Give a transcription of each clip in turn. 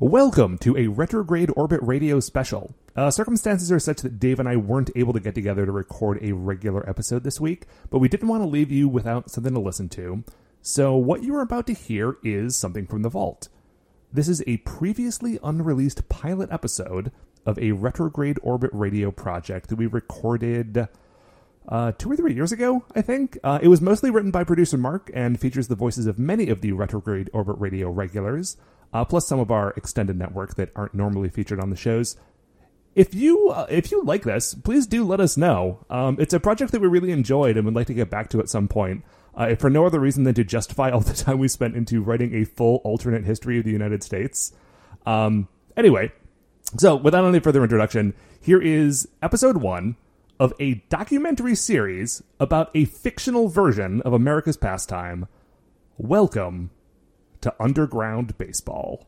Welcome to a retrograde orbit radio special. Uh, circumstances are such that Dave and I weren't able to get together to record a regular episode this week, but we didn't want to leave you without something to listen to. So, what you are about to hear is something from the vault. This is a previously unreleased pilot episode of a retrograde orbit radio project that we recorded uh, two or three years ago, I think. Uh, it was mostly written by producer Mark and features the voices of many of the retrograde orbit radio regulars uh, plus some of our extended network that aren't normally featured on the shows. If you uh, if you like this, please do let us know. Um, it's a project that we really enjoyed and would like to get back to at some point. Uh, if for no other reason than to justify all the time we spent into writing a full alternate history of the United States. Um, anyway, so without any further introduction, here is episode one of a documentary series about a fictional version of America's pastime. Welcome to underground baseball.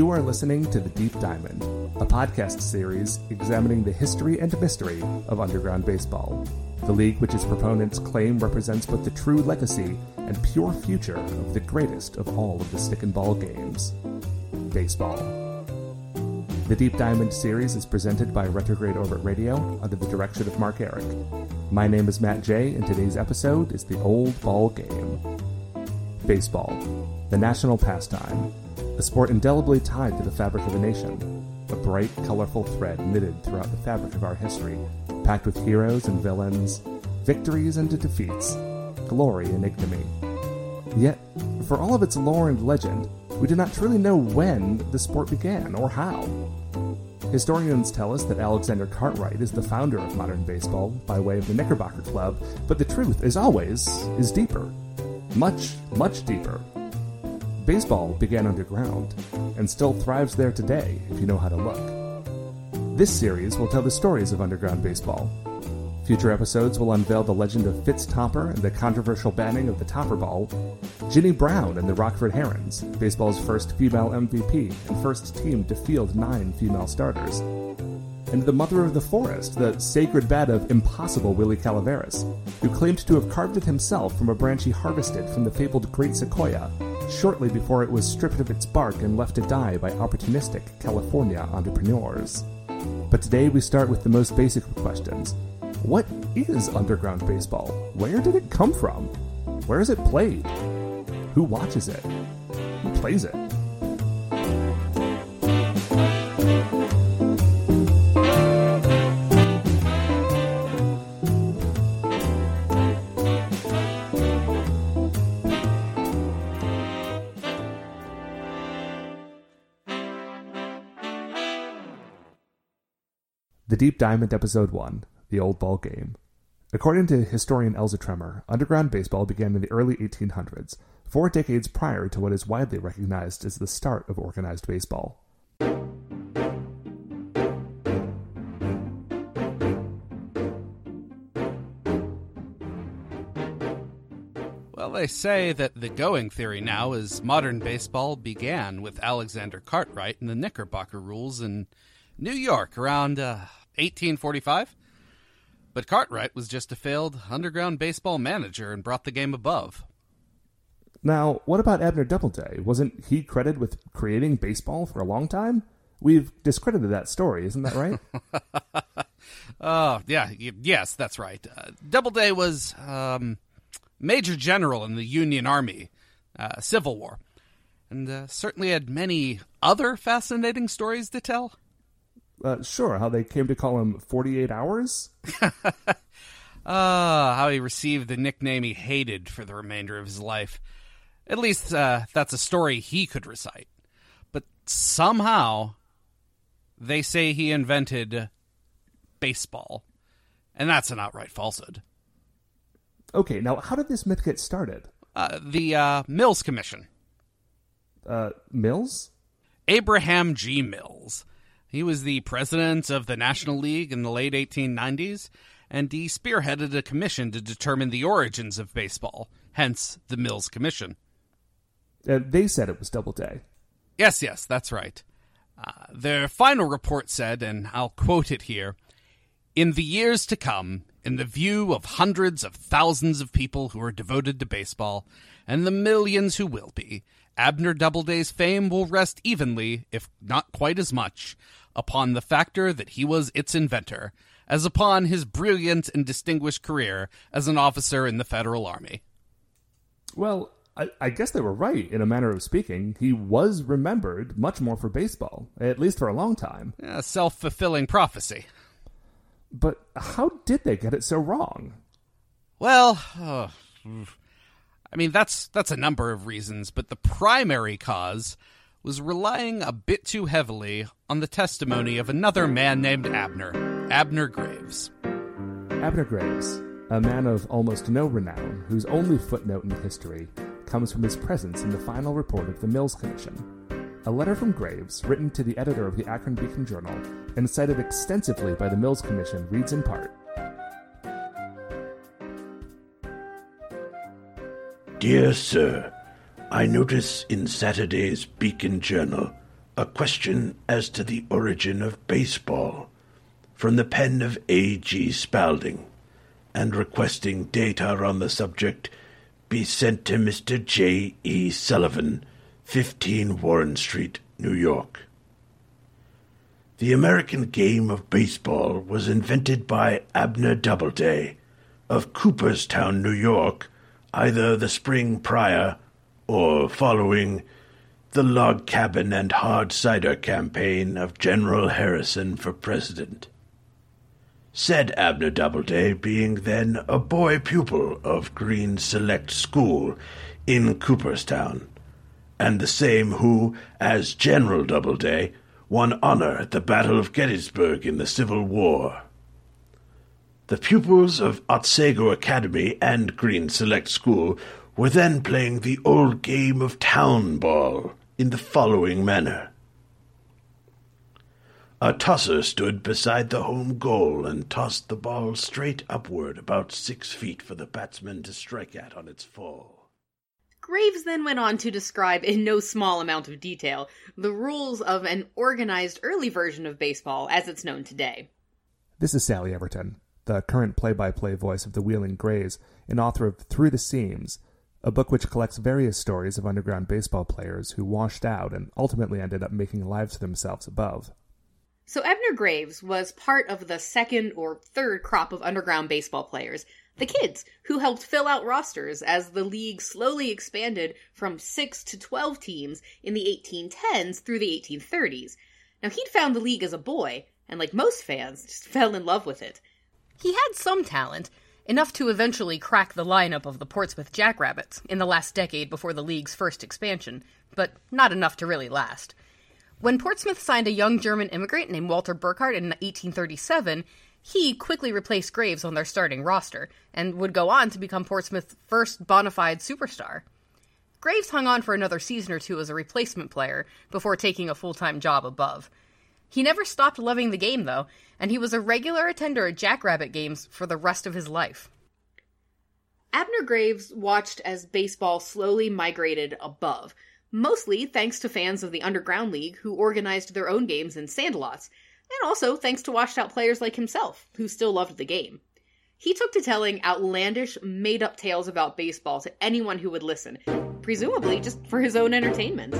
You are listening to The Deep Diamond, a podcast series examining the history and mystery of underground baseball. The league which its proponents claim represents both the true legacy and pure future of the greatest of all of the stick and ball games baseball. The Deep Diamond series is presented by Retrograde Orbit Radio under the direction of Mark Eric. My name is Matt J, and today's episode is the Old Ball Game. Baseball, the national pastime, a sport indelibly tied to the fabric of a nation, a bright, colorful thread knitted throughout the fabric of our history, packed with heroes and villains, victories and defeats, glory and ignominy. Yet, for all of its lore and legend, we do not truly know when the sport began or how. Historians tell us that Alexander Cartwright is the founder of modern baseball by way of the Knickerbocker Club, but the truth, as always, is deeper. Much, much deeper Baseball began underground, and still thrives there today if you know how to look. This series will tell the stories of underground baseball. Future episodes will unveil the legend of Fitz Topper and the controversial banning of the Topper Ball, Ginny Brown and the Rockford Herons, baseball's first female MVP and first team to field nine female starters, and the Mother of the Forest, the sacred bat of impossible Willie Calaveras, who claimed to have carved it himself from a branch he harvested from the fabled Great Sequoia shortly before it was stripped of its bark and left to die by opportunistic California entrepreneurs. But today we start with the most basic questions. What is underground baseball? Where did it come from? Where is it played? Who watches it? Who plays it? Deep Diamond Episode 1 The Old Ball Game. According to historian Elza Tremor, underground baseball began in the early 1800s, four decades prior to what is widely recognized as the start of organized baseball. Well, they say that the going theory now is modern baseball began with Alexander Cartwright and the Knickerbocker rules in New York around uh, 1845. But Cartwright was just a failed underground baseball manager and brought the game above. Now, what about Abner Doubleday? Wasn't he credited with creating baseball for a long time? We've discredited that story, isn't that right? Oh, yeah, y- yes, that's right. Uh, Doubleday was um, Major General in the Union Army, uh, Civil War, and uh, certainly had many other fascinating stories to tell. Uh, sure, how they came to call him 48 Hours? Ah, how he received the nickname he hated for the remainder of his life. At least uh, that's a story he could recite. But somehow, they say he invented baseball. And that's an outright falsehood. Okay, now how did this myth get started? Uh, the uh, Mills Commission. Uh, Mills? Abraham G. Mills. He was the president of the National League in the late 1890s, and he spearheaded a commission to determine the origins of baseball, hence the Mills Commission. Uh, they said it was Doubleday. Yes, yes, that's right. Uh, their final report said, and I'll quote it here In the years to come, in the view of hundreds of thousands of people who are devoted to baseball, and the millions who will be, Abner Doubleday's fame will rest evenly, if not quite as much, upon the factor that he was its inventor, as upon his brilliant and distinguished career as an officer in the Federal Army. Well, I, I, guess they were right, in a manner of speaking. He was remembered much more for baseball, at least for a long time. A self fulfilling prophecy. But how did they get it so wrong? Well, uh, I mean that's that's a number of reasons, but the primary cause was relying a bit too heavily on the testimony of another man named Abner, Abner Graves. Abner Graves, a man of almost no renown, whose only footnote in history comes from his presence in the final report of the Mills Commission. A letter from Graves, written to the editor of the Akron Beacon Journal and cited extensively by the Mills Commission, reads in part Dear Sir, I notice in Saturday's Beacon Journal a question as to the origin of baseball from the pen of A.G. Spalding, and requesting data on the subject be sent to Mr. J. E. Sullivan, 15 Warren Street, New York. The American game of baseball was invented by Abner Doubleday of Cooperstown, New York, either the spring prior or following the log cabin and hard cider campaign of General Harrison for president. Said Abner Doubleday being then a boy pupil of Green Select School in Cooperstown and the same who, as General Doubleday, won honor at the Battle of Gettysburg in the Civil War. The pupils of Otsego Academy and Green Select School were then playing the old game of town ball in the following manner. A tosser stood beside the home goal and tossed the ball straight upward about six feet for the batsman to strike at on its fall. Graves then went on to describe in no small amount of detail the rules of an organized early version of baseball as it's known today. This is Sally Everton, the current play by play voice of the Wheeling Grays and author of Through the Seams, a book which collects various stories of underground baseball players who washed out and ultimately ended up making lives for themselves above. So Abner Graves was part of the second or third crop of underground baseball players the kids, who helped fill out rosters as the league slowly expanded from 6 to 12 teams in the 1810s through the 1830s. Now, he'd found the league as a boy, and like most fans, just fell in love with it. He had some talent, enough to eventually crack the lineup of the Portsmouth Jackrabbits in the last decade before the league's first expansion, but not enough to really last. When Portsmouth signed a young German immigrant named Walter Burkhardt in 1837, he quickly replaced Graves on their starting roster and would go on to become Portsmouth's first bona fide superstar. Graves hung on for another season or two as a replacement player before taking a full time job above. He never stopped loving the game, though, and he was a regular attender at Jackrabbit games for the rest of his life. Abner Graves watched as baseball slowly migrated above, mostly thanks to fans of the Underground League who organized their own games in sandlots and also thanks to washed out players like himself, who still loved the game. He took to telling outlandish, made up tales about baseball to anyone who would listen, presumably just for his own entertainment.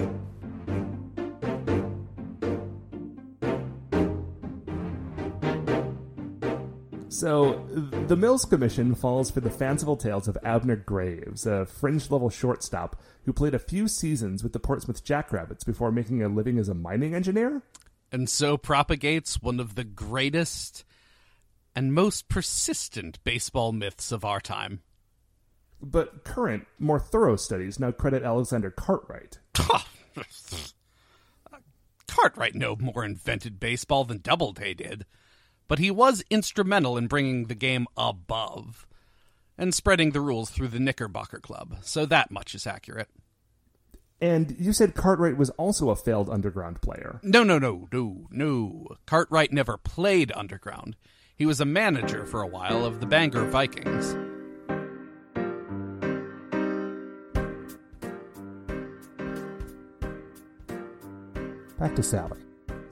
So, the Mills Commission falls for the fanciful tales of Abner Graves, a fringe level shortstop who played a few seasons with the Portsmouth Jackrabbits before making a living as a mining engineer and so propagates one of the greatest and most persistent baseball myths of our time. But current, more thorough studies now credit Alexander Cartwright. Cartwright no more invented baseball than Doubleday did, but he was instrumental in bringing the game above and spreading the rules through the Knickerbocker Club, so that much is accurate. And you said Cartwright was also a failed underground player. No, no, no, no, no. Cartwright never played underground. He was a manager for a while of the Bangor Vikings. Back to Sally.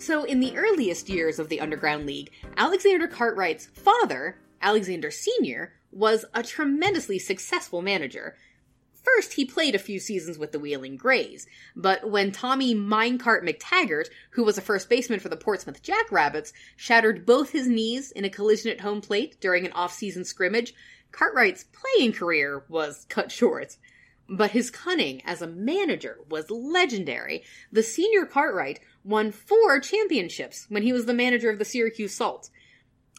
So, in the earliest years of the Underground League, Alexander Cartwright's father, Alexander Sr., was a tremendously successful manager. First, he played a few seasons with the Wheeling Grays, but when Tommy Minecart McTaggart, who was a first baseman for the Portsmouth Jackrabbits, shattered both his knees in a collision at home plate during an off-season scrimmage, Cartwright's playing career was cut short. But his cunning as a manager was legendary. The senior Cartwright won four championships when he was the manager of the Syracuse Salt.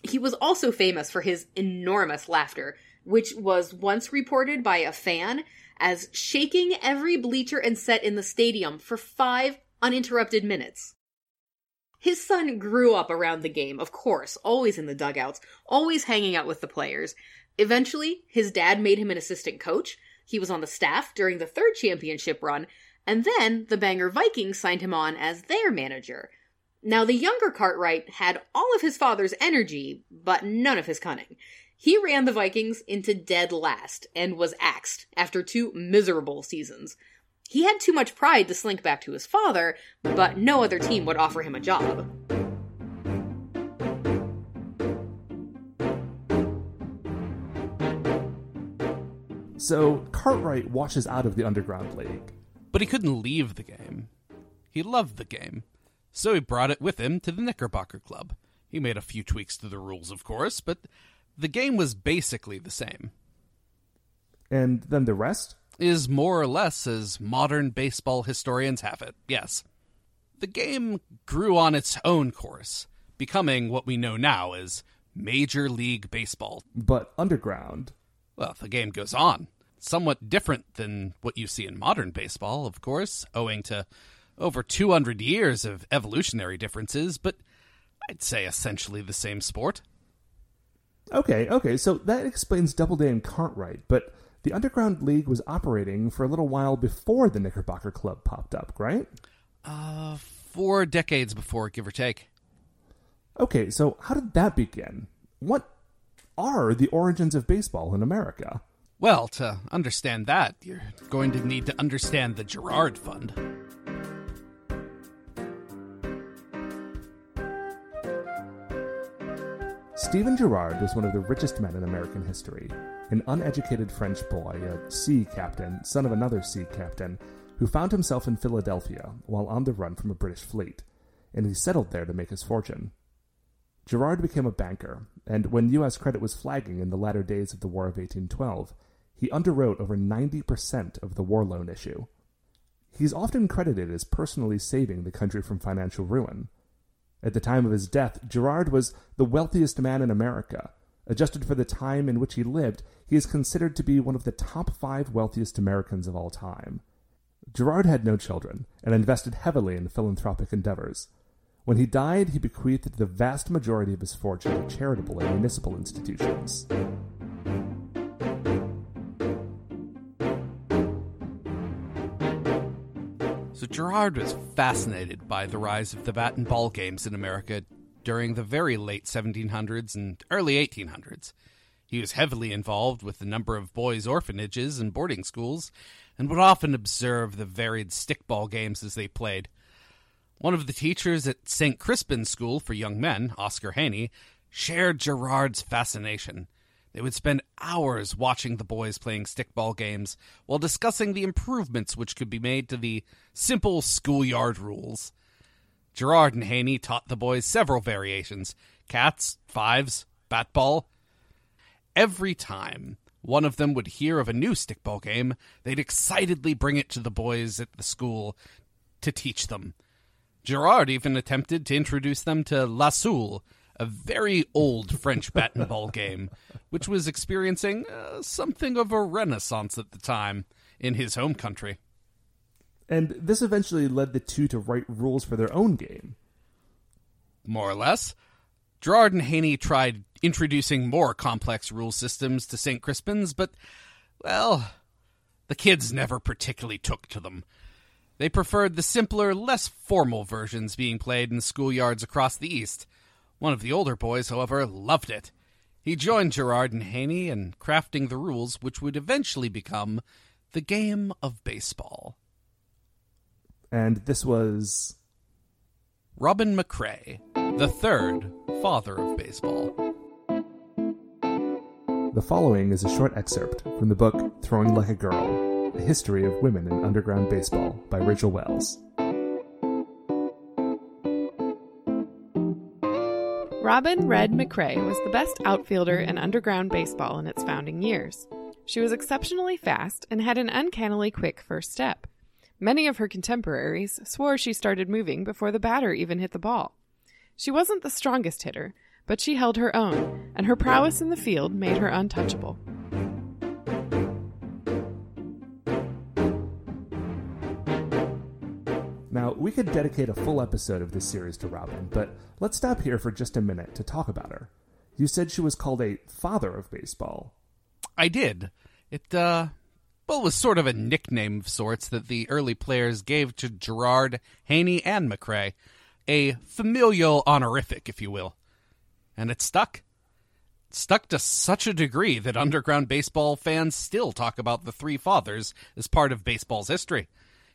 He was also famous for his enormous laughter, which was once reported by a fan as shaking every bleacher and set in the stadium for five uninterrupted minutes. His son grew up around the game, of course, always in the dugouts, always hanging out with the players. Eventually, his dad made him an assistant coach, he was on the staff during the third championship run, and then the Bangor Vikings signed him on as their manager. Now, the younger Cartwright had all of his father's energy, but none of his cunning. He ran the Vikings into dead last and was axed after two miserable seasons. He had too much pride to slink back to his father, but no other team would offer him a job. So Cartwright washes out of the Underground League. But he couldn't leave the game. He loved the game, so he brought it with him to the Knickerbocker Club. He made a few tweaks to the rules, of course, but the game was basically the same. And then the rest? Is more or less as modern baseball historians have it, yes. The game grew on its own course, becoming what we know now as Major League Baseball. But underground. Well, the game goes on. Somewhat different than what you see in modern baseball, of course, owing to over 200 years of evolutionary differences, but I'd say essentially the same sport. Okay, okay, so that explains Doubleday and Cartwright, but the Underground League was operating for a little while before the Knickerbocker Club popped up, right? Uh, four decades before, give or take. Okay, so how did that begin? What are the origins of baseball in America? Well, to understand that, you're going to need to understand the Girard Fund. Stephen Girard was one of the richest men in American history, an uneducated French boy, a sea captain, son of another sea captain, who found himself in Philadelphia while on the run from a British fleet, and he settled there to make his fortune. Girard became a banker, and when U.S. credit was flagging in the latter days of the War of 1812, he underwrote over 90% of the war loan issue. He's often credited as personally saving the country from financial ruin. At the time of his death, Girard was the wealthiest man in America. Adjusted for the time in which he lived, he is considered to be one of the top five wealthiest Americans of all time. Girard had no children and invested heavily in philanthropic endeavors. When he died, he bequeathed the vast majority of his fortune to charitable and municipal institutions. So Girard was fascinated by the rise of the bat and ball games in America during the very late 1700s and early 1800s. He was heavily involved with a number of boys' orphanages and boarding schools, and would often observe the varied stickball games as they played. One of the teachers at St. Crispin's School for Young Men, Oscar Haney, shared Girard's fascination. They would spend hours watching the boys playing stickball games while discussing the improvements which could be made to the simple schoolyard rules. Girard and Haney taught the boys several variations cats, fives, bat ball. Every time one of them would hear of a new stickball game, they'd excitedly bring it to the boys at the school to teach them. Girard even attempted to introduce them to La Soule, a very old French bat and ball game, which was experiencing uh, something of a renaissance at the time in his home country. And this eventually led the two to write rules for their own game. More or less. Girard and Haney tried introducing more complex rule systems to St. Crispin's, but, well, the kids never particularly took to them. They preferred the simpler, less formal versions being played in schoolyards across the East. One of the older boys, however, loved it. He joined Girard and Haney in crafting the rules which would eventually become the game of baseball. And this was. Robin McCray, the third father of baseball. The following is a short excerpt from the book Throwing Like a Girl A History of Women in Underground Baseball by Rachel Wells. Robin Red McCray was the best outfielder in underground baseball in its founding years. She was exceptionally fast and had an uncannily quick first step. Many of her contemporaries swore she started moving before the batter even hit the ball. She wasn't the strongest hitter, but she held her own, and her prowess in the field made her untouchable. Now, we could dedicate a full episode of this series to Robin, but let's stop here for just a minute to talk about her. You said she was called a father of baseball. I did. It, uh, well, was sort of a nickname of sorts that the early players gave to Girard, Haney, and McCray. A familial honorific, if you will. And it stuck. It stuck to such a degree that underground baseball fans still talk about the three fathers as part of baseball's history.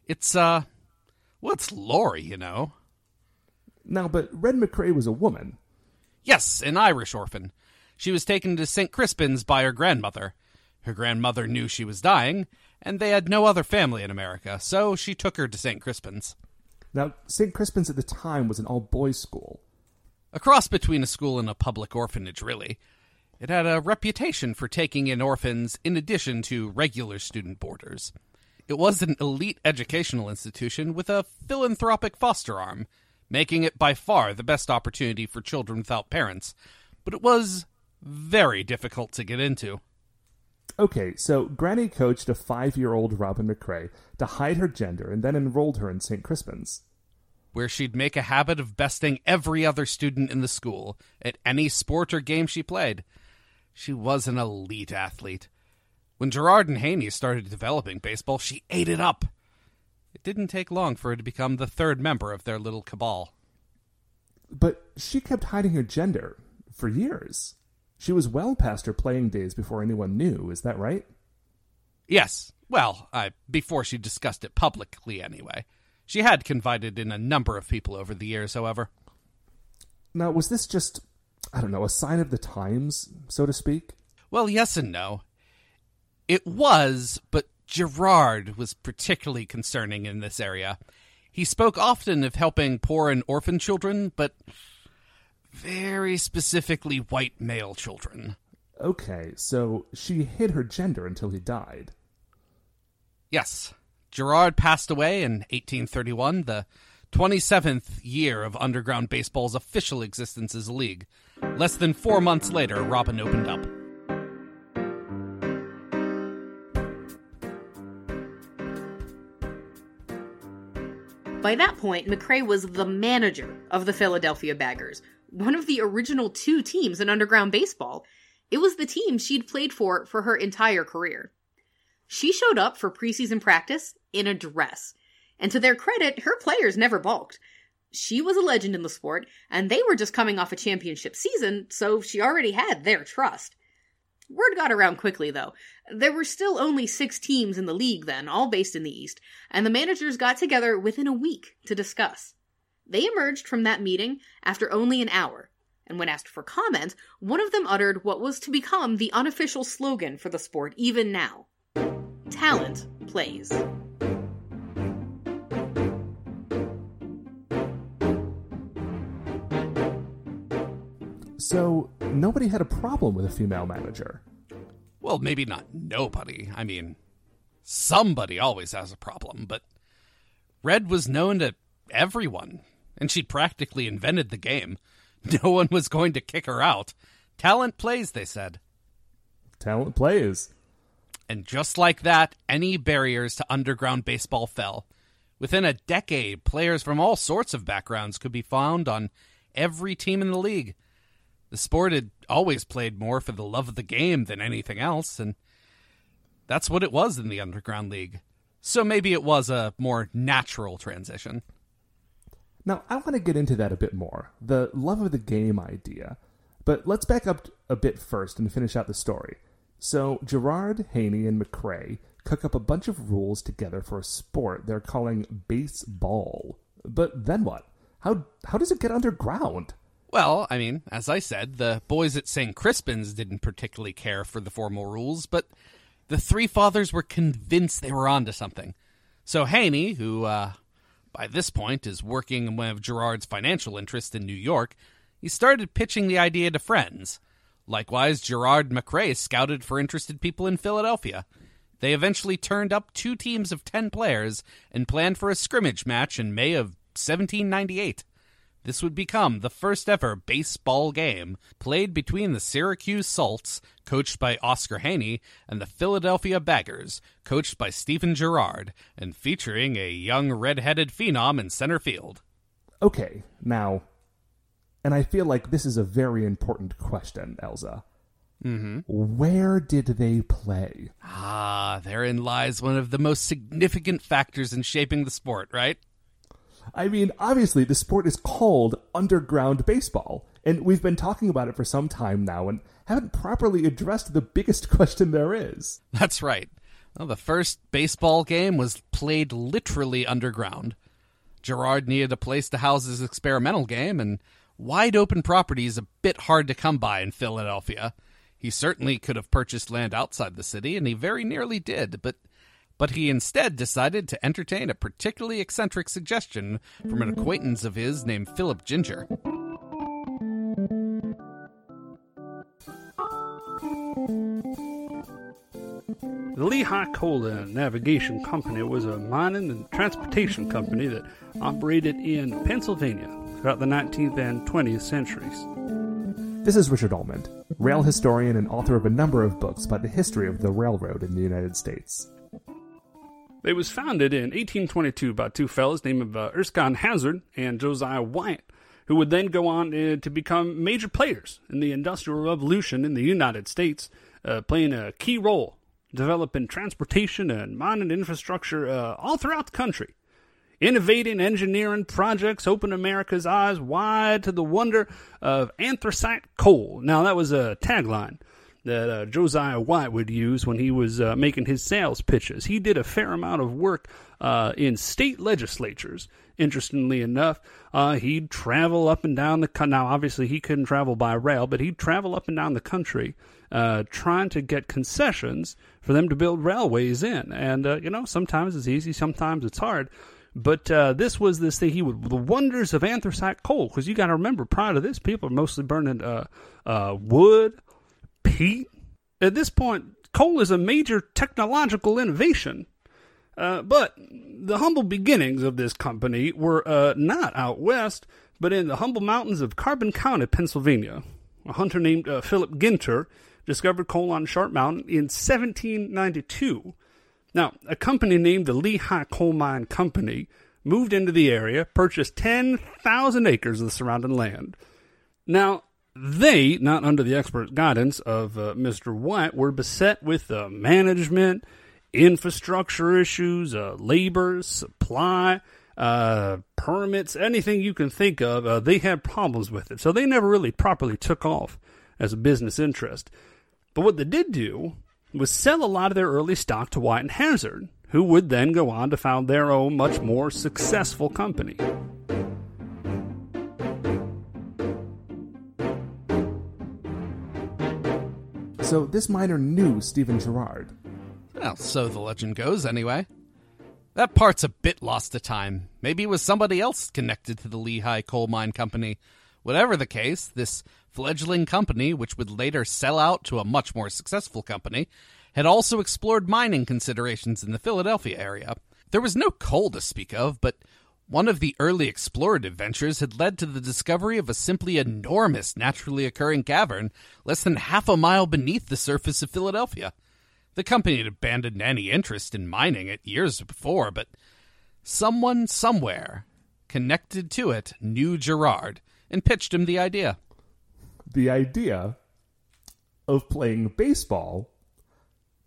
It's, uh, it's lore, you know. Now, but Red McCray was a woman. Yes, an Irish orphan. She was taken to St. Crispin's by her grandmother. Her grandmother knew she was dying, and they had no other family in America, so she took her to St. Crispin's. Now, St. Crispin's at the time was an all boys school. A cross between a school and a public orphanage, really. It had a reputation for taking in orphans in addition to regular student boarders. It was an elite educational institution with a philanthropic foster arm, making it by far the best opportunity for children without parents. But it was very difficult to get into. Okay, so Granny coached a five year old Robin McCray to hide her gender and then enrolled her in St. Crispin's. Where she'd make a habit of besting every other student in the school at any sport or game she played. She was an elite athlete. When Girard and Haney started developing baseball, she ate it up. It didn't take long for her to become the third member of their little cabal. But she kept hiding her gender for years. She was well past her playing days before anyone knew, is that right? Yes. Well, uh, before she discussed it publicly, anyway. She had confided in a number of people over the years, however. Now, was this just, I don't know, a sign of the times, so to speak? Well, yes and no. It was, but Girard was particularly concerning in this area. He spoke often of helping poor and orphan children, but very specifically white male children. Okay, so she hid her gender until he died. Yes. Girard passed away in 1831, the 27th year of underground baseball's official existence as a league. Less than four months later, Robin opened up. By that point, McCray was the manager of the Philadelphia Baggers, one of the original two teams in underground baseball. It was the team she'd played for for her entire career. She showed up for preseason practice in a dress, and to their credit, her players never balked. She was a legend in the sport, and they were just coming off a championship season, so she already had their trust. Word got around quickly, though. There were still only six teams in the league then, all based in the East, and the managers got together within a week to discuss. They emerged from that meeting after only an hour, and when asked for comment, one of them uttered what was to become the unofficial slogan for the sport even now Talent plays. So, nobody had a problem with a female manager. Well, maybe not nobody. I mean, somebody always has a problem, but Red was known to everyone, and she'd practically invented the game. No one was going to kick her out. Talent plays, they said. Talent plays. And just like that, any barriers to underground baseball fell. Within a decade, players from all sorts of backgrounds could be found on every team in the league. The sport had always played more for the love of the game than anything else, and that's what it was in the Underground League. So maybe it was a more natural transition. Now, I want to get into that a bit more the love of the game idea. But let's back up a bit first and finish out the story. So, Girard, Haney, and McRae cook up a bunch of rules together for a sport they're calling baseball. But then what? How, how does it get underground? Well, I mean, as I said, the boys at St. Crispin's didn't particularly care for the formal rules, but the three fathers were convinced they were onto something. So Haney, who uh, by this point is working in one of Girard's financial interests in New York, he started pitching the idea to friends. Likewise, Girard McRae scouted for interested people in Philadelphia. They eventually turned up two teams of 10 players and planned for a scrimmage match in May of 1798. This would become the first ever baseball game played between the Syracuse Salts, coached by Oscar Haney, and the Philadelphia Baggers, coached by Stephen Girard, and featuring a young red-headed phenom in center field. Okay, now, and I feel like this is a very important question, Elza. Mm-hmm. Where did they play? Ah, therein lies one of the most significant factors in shaping the sport, right? I mean, obviously, the sport is called underground baseball, and we've been talking about it for some time now and haven't properly addressed the biggest question there is. That's right. Well, the first baseball game was played literally underground. Girard needed a place to house his experimental game, and wide open property is a bit hard to come by in Philadelphia. He certainly could have purchased land outside the city, and he very nearly did, but but he instead decided to entertain a particularly eccentric suggestion from an acquaintance of his named Philip Ginter. The Lehigh Coal and Navigation Company was a mining and transportation company that operated in Pennsylvania throughout the 19th and 20th centuries. This is Richard Almond, rail historian and author of a number of books about the history of the railroad in the United States. It was founded in 1822 by two fellows named uh, Erskine Hazard and Josiah White, who would then go on uh, to become major players in the Industrial Revolution in the United States, uh, playing a key role developing transportation and mining infrastructure uh, all throughout the country. Innovating engineering projects opened America's eyes wide to the wonder of anthracite coal. Now, that was a tagline that uh, Josiah White would use when he was uh, making his sales pitches. He did a fair amount of work uh, in state legislatures. Interestingly enough, uh, he'd travel up and down the country. Now, obviously, he couldn't travel by rail, but he'd travel up and down the country uh, trying to get concessions for them to build railways in. And, uh, you know, sometimes it's easy, sometimes it's hard. But uh, this was this thing. He would the wonders of anthracite coal because you got to remember prior to this, people are mostly burning uh, uh, wood, peat. At this point, coal is a major technological innovation. Uh, but the humble beginnings of this company were uh, not out west, but in the humble mountains of Carbon County, Pennsylvania. A hunter named uh, Philip Ginter discovered coal on Sharp Mountain in 1792. Now, a company named the Lehigh Coal Mine Company moved into the area, purchased 10,000 acres of the surrounding land. Now, they, not under the expert guidance of uh, Mr. White, were beset with uh, management, infrastructure issues, uh, labor, supply, uh, permits, anything you can think of. Uh, they had problems with it. So they never really properly took off as a business interest. But what they did do was sell a lot of their early stock to White and Hazard, who would then go on to found their own much more successful company. So this miner knew Stephen Girard. Well, so the legend goes, anyway. That part's a bit lost to time. Maybe it was somebody else connected to the Lehigh Coal Mine Company. Whatever the case, this fledgling company, which would later sell out to a much more successful company, had also explored mining considerations in the Philadelphia area. There was no coal to speak of, but one of the early explorative ventures had led to the discovery of a simply enormous naturally occurring cavern less than half a mile beneath the surface of Philadelphia. The company had abandoned any interest in mining it years before, but someone somewhere connected to it knew Girard and pitched him the idea. The idea of playing baseball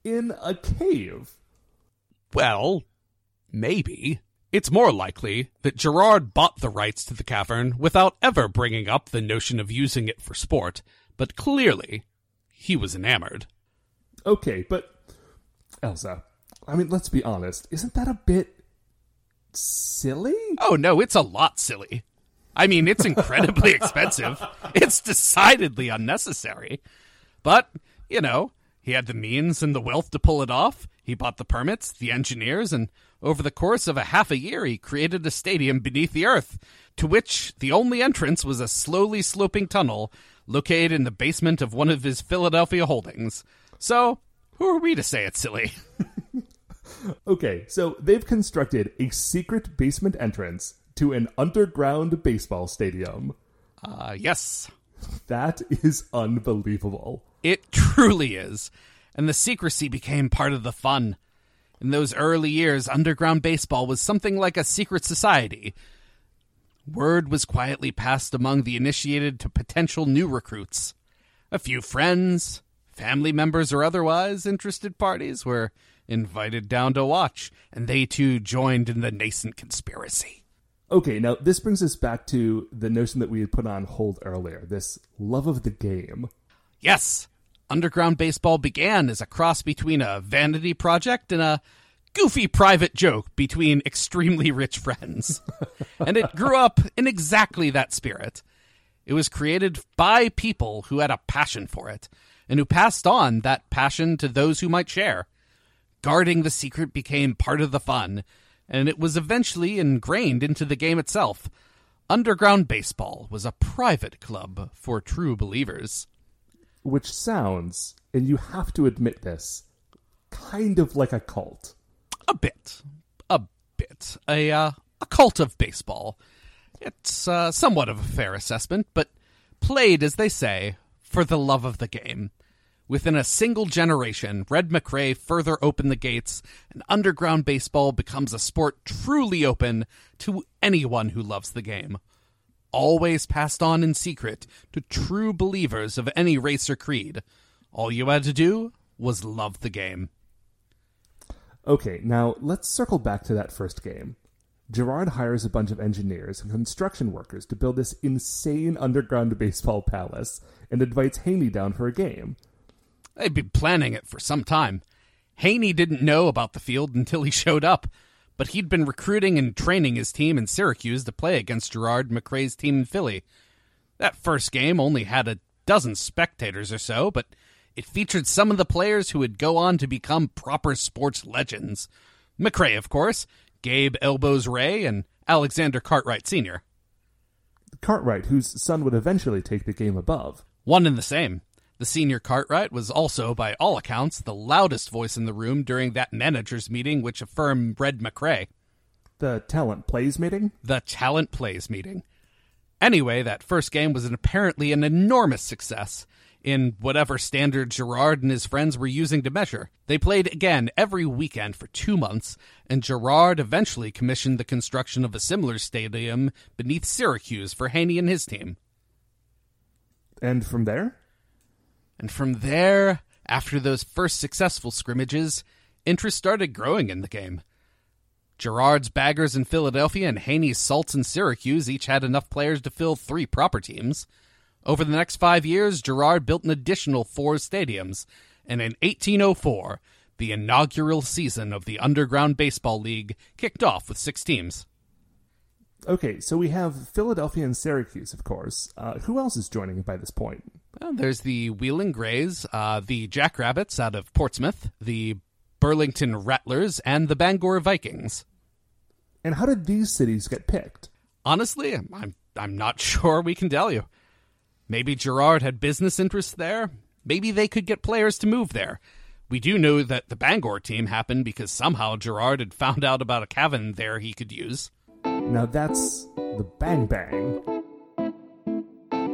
in a cave. Well, maybe. It's more likely that Girard bought the rights to the cavern without ever bringing up the notion of using it for sport, but clearly he was enamored. Okay, but Elza, I mean, let's be honest. Isn't that a bit silly? Oh no, it's a lot silly. I mean, it's incredibly expensive. It's decidedly unnecessary. But, you know, he had the means and the wealth to pull it off. He bought the permits, the engineers, and over the course of a half a year, he created a stadium beneath the earth, to which the only entrance was a slowly sloping tunnel located in the basement of one of his Philadelphia holdings. So, who are we to say it's silly? Okay, so they've constructed a secret basement entrance to an underground baseball stadium. Uh, yes, That is unbelievable. it truly is. And the secrecy became part of the fun. In those early years, underground baseball was something like a secret society. Word was quietly passed among the initiated to potential new recruits. A few friends, family members, or otherwise interested parties were invited down to watch, and they too joined in the nascent conspiracy. Okay, now this brings us back to the notion that we had put on hold earlier this love of the game. Yes, underground baseball began as a cross between a vanity project and a goofy private joke between extremely rich friends. and it grew up in exactly that spirit. It was created by people who had a passion for it and who passed on that passion to those who might share. Guarding the secret became part of the fun, and it was eventually ingrained into the game itself. Underground Baseball was a private club for true believers. Which sounds, and you have to admit this, kind of like a cult. A bit. A bit. A, uh, a cult of baseball. It's uh, somewhat of a fair assessment, but played, as they say, for the love of the game. Within a single generation, Red McRae further opened the gates, and underground baseball becomes a sport truly open to anyone who loves the game. Always passed on in secret to true believers of any race or creed. All you had to do was love the game. Okay, now let's circle back to that first game. Girard hires a bunch of engineers and construction workers to build this insane underground baseball palace and invites Haney down for a game. They'd been planning it for some time. Haney didn't know about the field until he showed up, but he'd been recruiting and training his team in Syracuse to play against Girard McRae's team in Philly. That first game only had a dozen spectators or so, but it featured some of the players who would go on to become proper sports legends. McRae, of course, Gabe Elbows Ray, and Alexander Cartwright Sr. Cartwright, whose son would eventually take the game above. One and the same. The senior Cartwright was also, by all accounts, the loudest voice in the room during that managers' meeting which affirmed Red McRae. The talent plays meeting? The talent plays meeting. Anyway, that first game was an apparently an enormous success in whatever standard Girard and his friends were using to measure. They played again every weekend for two months, and Girard eventually commissioned the construction of a similar stadium beneath Syracuse for Haney and his team. And from there? And from there, after those first successful scrimmages, interest started growing in the game. Girard's Baggers in Philadelphia and Haney's Salts in Syracuse each had enough players to fill three proper teams. Over the next five years, Girard built an additional four stadiums, and in 1804, the inaugural season of the Underground Baseball League kicked off with six teams. Okay, so we have Philadelphia and Syracuse, of course. Uh, who else is joining by this point? Well, there's the Wheeling Grays, uh, the Jackrabbits out of Portsmouth, the Burlington Rattlers, and the Bangor Vikings. And how did these cities get picked? Honestly, I'm I'm not sure we can tell you. Maybe Girard had business interests there. Maybe they could get players to move there. We do know that the Bangor team happened because somehow Girard had found out about a cavern there he could use. Now that's the Bang Bang.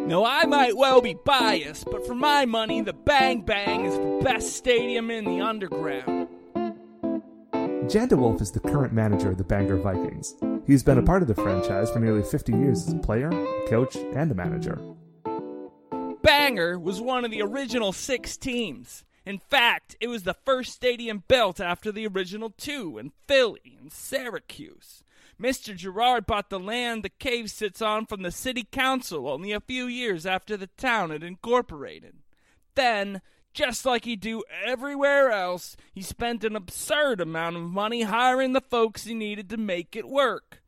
Now, I might well be biased, but for my money, the Bang Bang is the best stadium in the underground. Jan DeWolf is the current manager of the Bangor Vikings. He's been a part of the franchise for nearly 50 years as a player, a coach, and a manager. Bangor was one of the original six teams. In fact, it was the first stadium built after the original two in Philly and Syracuse. Mr. Girard bought the land the cave sits on from the city council only a few years after the town had incorporated. Then, just like he do everywhere else, he spent an absurd amount of money hiring the folks he needed to make it work.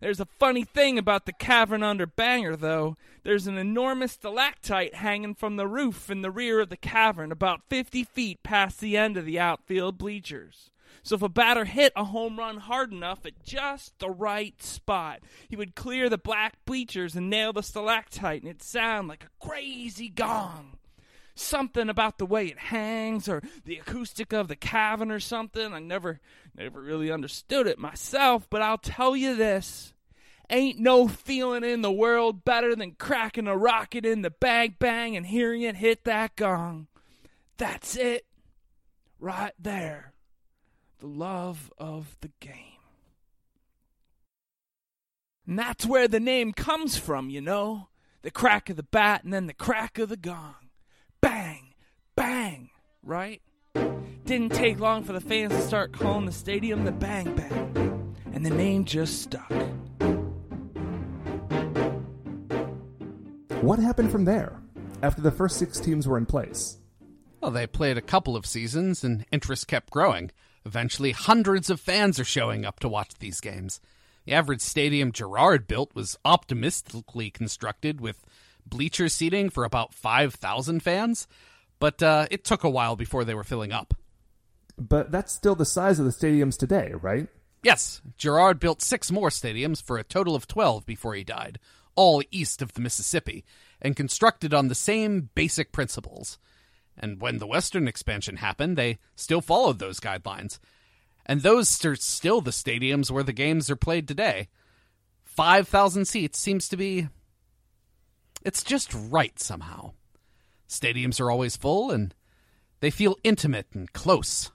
There's a funny thing about the cavern under Bangor, though. There's an enormous stalactite hanging from the roof in the rear of the cavern, about 50 feet past the end of the outfield bleachers. So if a batter hit a home run hard enough at just the right spot, he would clear the black bleachers and nail the stalactite, and it'd sound like a crazy gong. Something about the way it hangs, or the acoustic of the cavern, or something. I never, never really understood it myself, but I'll tell you this: ain't no feeling in the world better than cracking a rocket in the bang bang and hearing it hit that gong. That's it, right there the love of the game. And that's where the name comes from, you know. The crack of the bat and then the crack of the gong. Bang, bang, right? Didn't take long for the fans to start calling the stadium the Bang Bang. And the name just stuck. What happened from there after the first six teams were in place? Well, they played a couple of seasons and interest kept growing. Eventually, hundreds of fans are showing up to watch these games. The average stadium Girard built was optimistically constructed with bleacher seating for about 5,000 fans, but uh, it took a while before they were filling up. But that's still the size of the stadiums today, right? Yes, Girard built six more stadiums for a total of 12 before he died, all east of the Mississippi, and constructed on the same basic principles. And when the Western expansion happened, they still followed those guidelines. And those are still the stadiums where the games are played today. 5,000 seats seems to be. It's just right somehow. Stadiums are always full and they feel intimate and close.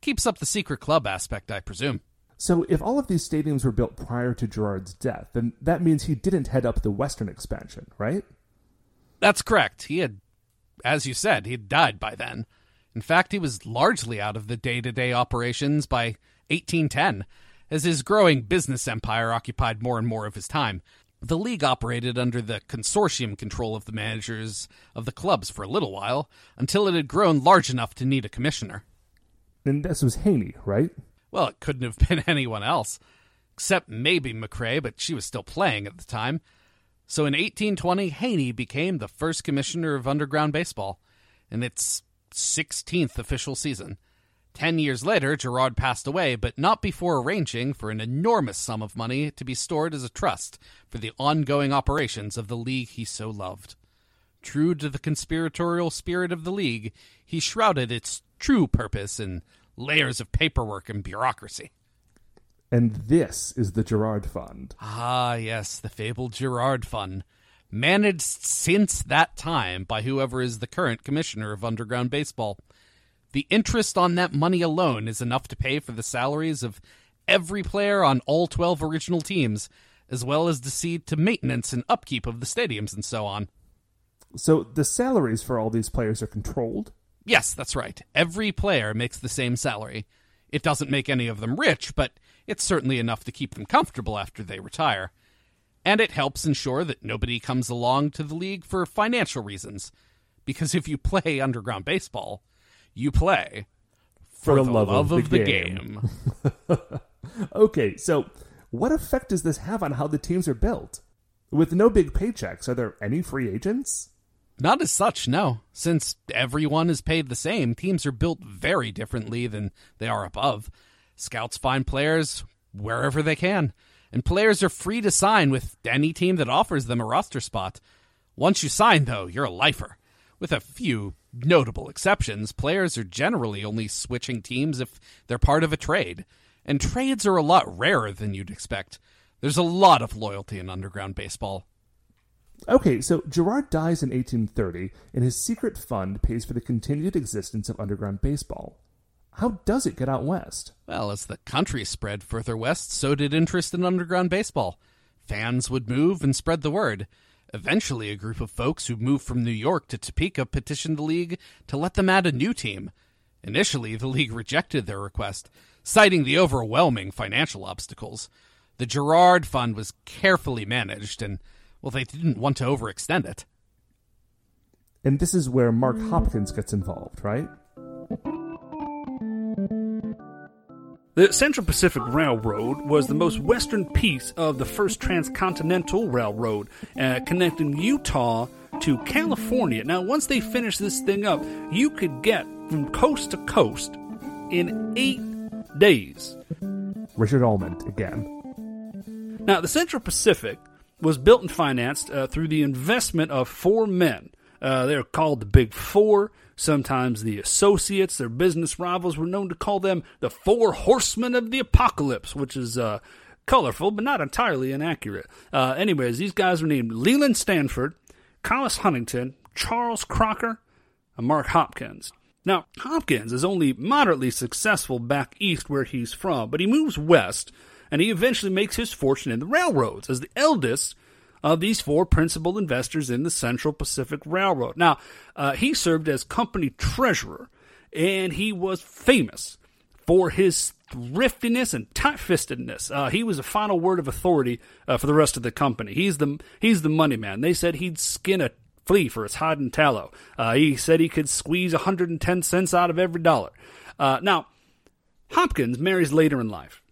Keeps up the secret club aspect, I presume. So, if all of these stadiums were built prior to Girard's death, then that means he didn't head up the Western expansion, right? That's correct. He had as you said, he'd died by then. In fact, he was largely out of the day to day operations by 1810, as his growing business empire occupied more and more of his time. The league operated under the consortium control of the managers of the clubs for a little while, until it had grown large enough to need a commissioner. And this was Haney, right? Well, it couldn't have been anyone else, except maybe McRae, but she was still playing at the time. So in 1820, Haney became the first commissioner of underground baseball in its 16th official season. Ten years later, Girard passed away, but not before arranging for an enormous sum of money to be stored as a trust for the ongoing operations of the league he so loved. True to the conspiratorial spirit of the league, he shrouded its true purpose in layers of paperwork and bureaucracy. And this is the Girard Fund. Ah, yes, the fabled Girard Fund. Managed since that time by whoever is the current commissioner of underground baseball. The interest on that money alone is enough to pay for the salaries of every player on all 12 original teams, as well as to see to maintenance and upkeep of the stadiums and so on. So the salaries for all these players are controlled? Yes, that's right. Every player makes the same salary. It doesn't make any of them rich, but it's certainly enough to keep them comfortable after they retire. And it helps ensure that nobody comes along to the league for financial reasons. Because if you play underground baseball, you play for, for the, love, love, of, the, the game. game. okay, so what effect does this have on how the teams are built? With no big paychecks, are there any free agents? Not as such, no. Since everyone is paid the same, teams are built very differently than they are above. Scouts find players wherever they can, and players are free to sign with any team that offers them a roster spot. Once you sign, though, you're a lifer. With a few notable exceptions, players are generally only switching teams if they're part of a trade, and trades are a lot rarer than you'd expect. There's a lot of loyalty in underground baseball. Okay, so Girard dies in 1830, and his secret fund pays for the continued existence of underground baseball. How does it get out west? Well, as the country spread further west, so did interest in underground baseball. Fans would move and spread the word. Eventually, a group of folks who moved from New York to Topeka petitioned the league to let them add a new team. Initially, the league rejected their request, citing the overwhelming financial obstacles. The Girard Fund was carefully managed, and, well, they didn't want to overextend it. And this is where Mark Hopkins gets involved, right? The Central Pacific Railroad was the most western piece of the first transcontinental railroad, uh, connecting Utah to California. Now, once they finished this thing up, you could get from coast to coast in eight days. Richard Almond again. Now, the Central Pacific was built and financed uh, through the investment of four men. Uh, they're called the Big Four, sometimes the Associates. Their business rivals were known to call them the Four Horsemen of the Apocalypse, which is uh, colorful but not entirely inaccurate. Uh, anyways, these guys were named Leland Stanford, Collis Huntington, Charles Crocker, and Mark Hopkins. Now, Hopkins is only moderately successful back east where he's from, but he moves west and he eventually makes his fortune in the railroads as the eldest of these four principal investors in the Central Pacific Railroad. Now, uh, he served as company treasurer, and he was famous for his thriftiness and tight-fistedness. Uh, he was a final word of authority uh, for the rest of the company. He's the he's the money man. They said he'd skin a flea for its hide and tallow. Uh, he said he could squeeze 110 cents out of every dollar. Uh, now, Hopkins marries later in life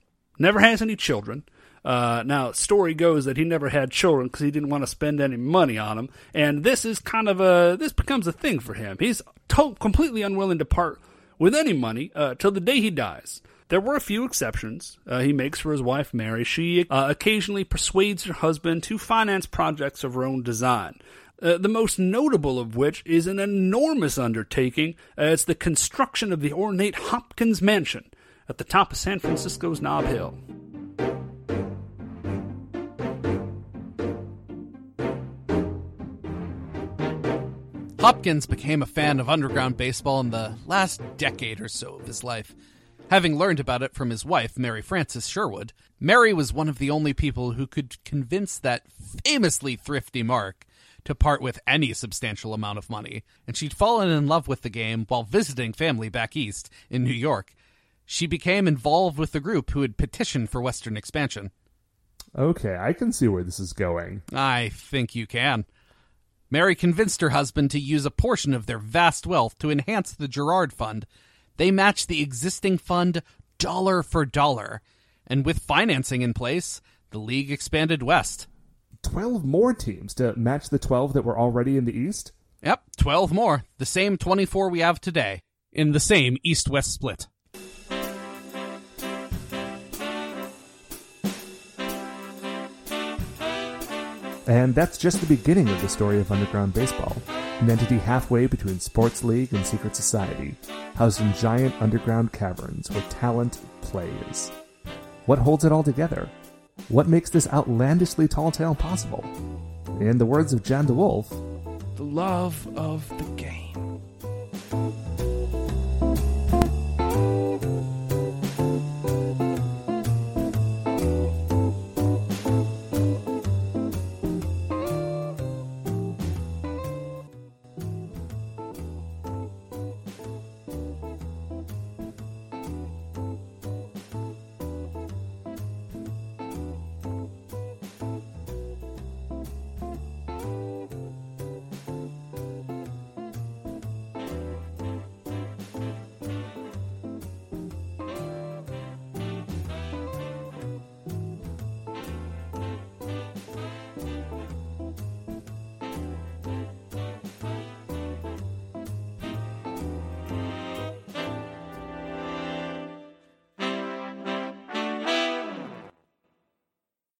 never has any children. Uh, now, story goes that he never had children because he didn't want to spend any money on them, and this is kind of a this becomes a thing for him. He's to- completely unwilling to part with any money uh, till the day he dies. There were a few exceptions uh, he makes for his wife Mary. She uh, occasionally persuades her husband to finance projects of her own design. Uh, the most notable of which is an enormous undertaking. Uh, it's the construction of the ornate Hopkins Mansion at the top of San Francisco's Nob Hill. Hopkins became a fan of underground baseball in the last decade or so of his life. Having learned about it from his wife, Mary Frances Sherwood, Mary was one of the only people who could convince that famously thrifty Mark to part with any substantial amount of money, and she'd fallen in love with the game while visiting family back east in New York. She became involved with the group who had petitioned for Western expansion. Okay, I can see where this is going. I think you can. Mary convinced her husband to use a portion of their vast wealth to enhance the Girard Fund. They matched the existing fund dollar for dollar. And with financing in place, the league expanded west. 12 more teams to match the 12 that were already in the East? Yep, 12 more. The same 24 we have today. In the same east west split. And that's just the beginning of the story of underground baseball, an entity halfway between sports league and secret society, housed in giant underground caverns where talent plays. What holds it all together? What makes this outlandishly tall tale possible? In the words of Jan DeWolf, The love of the game.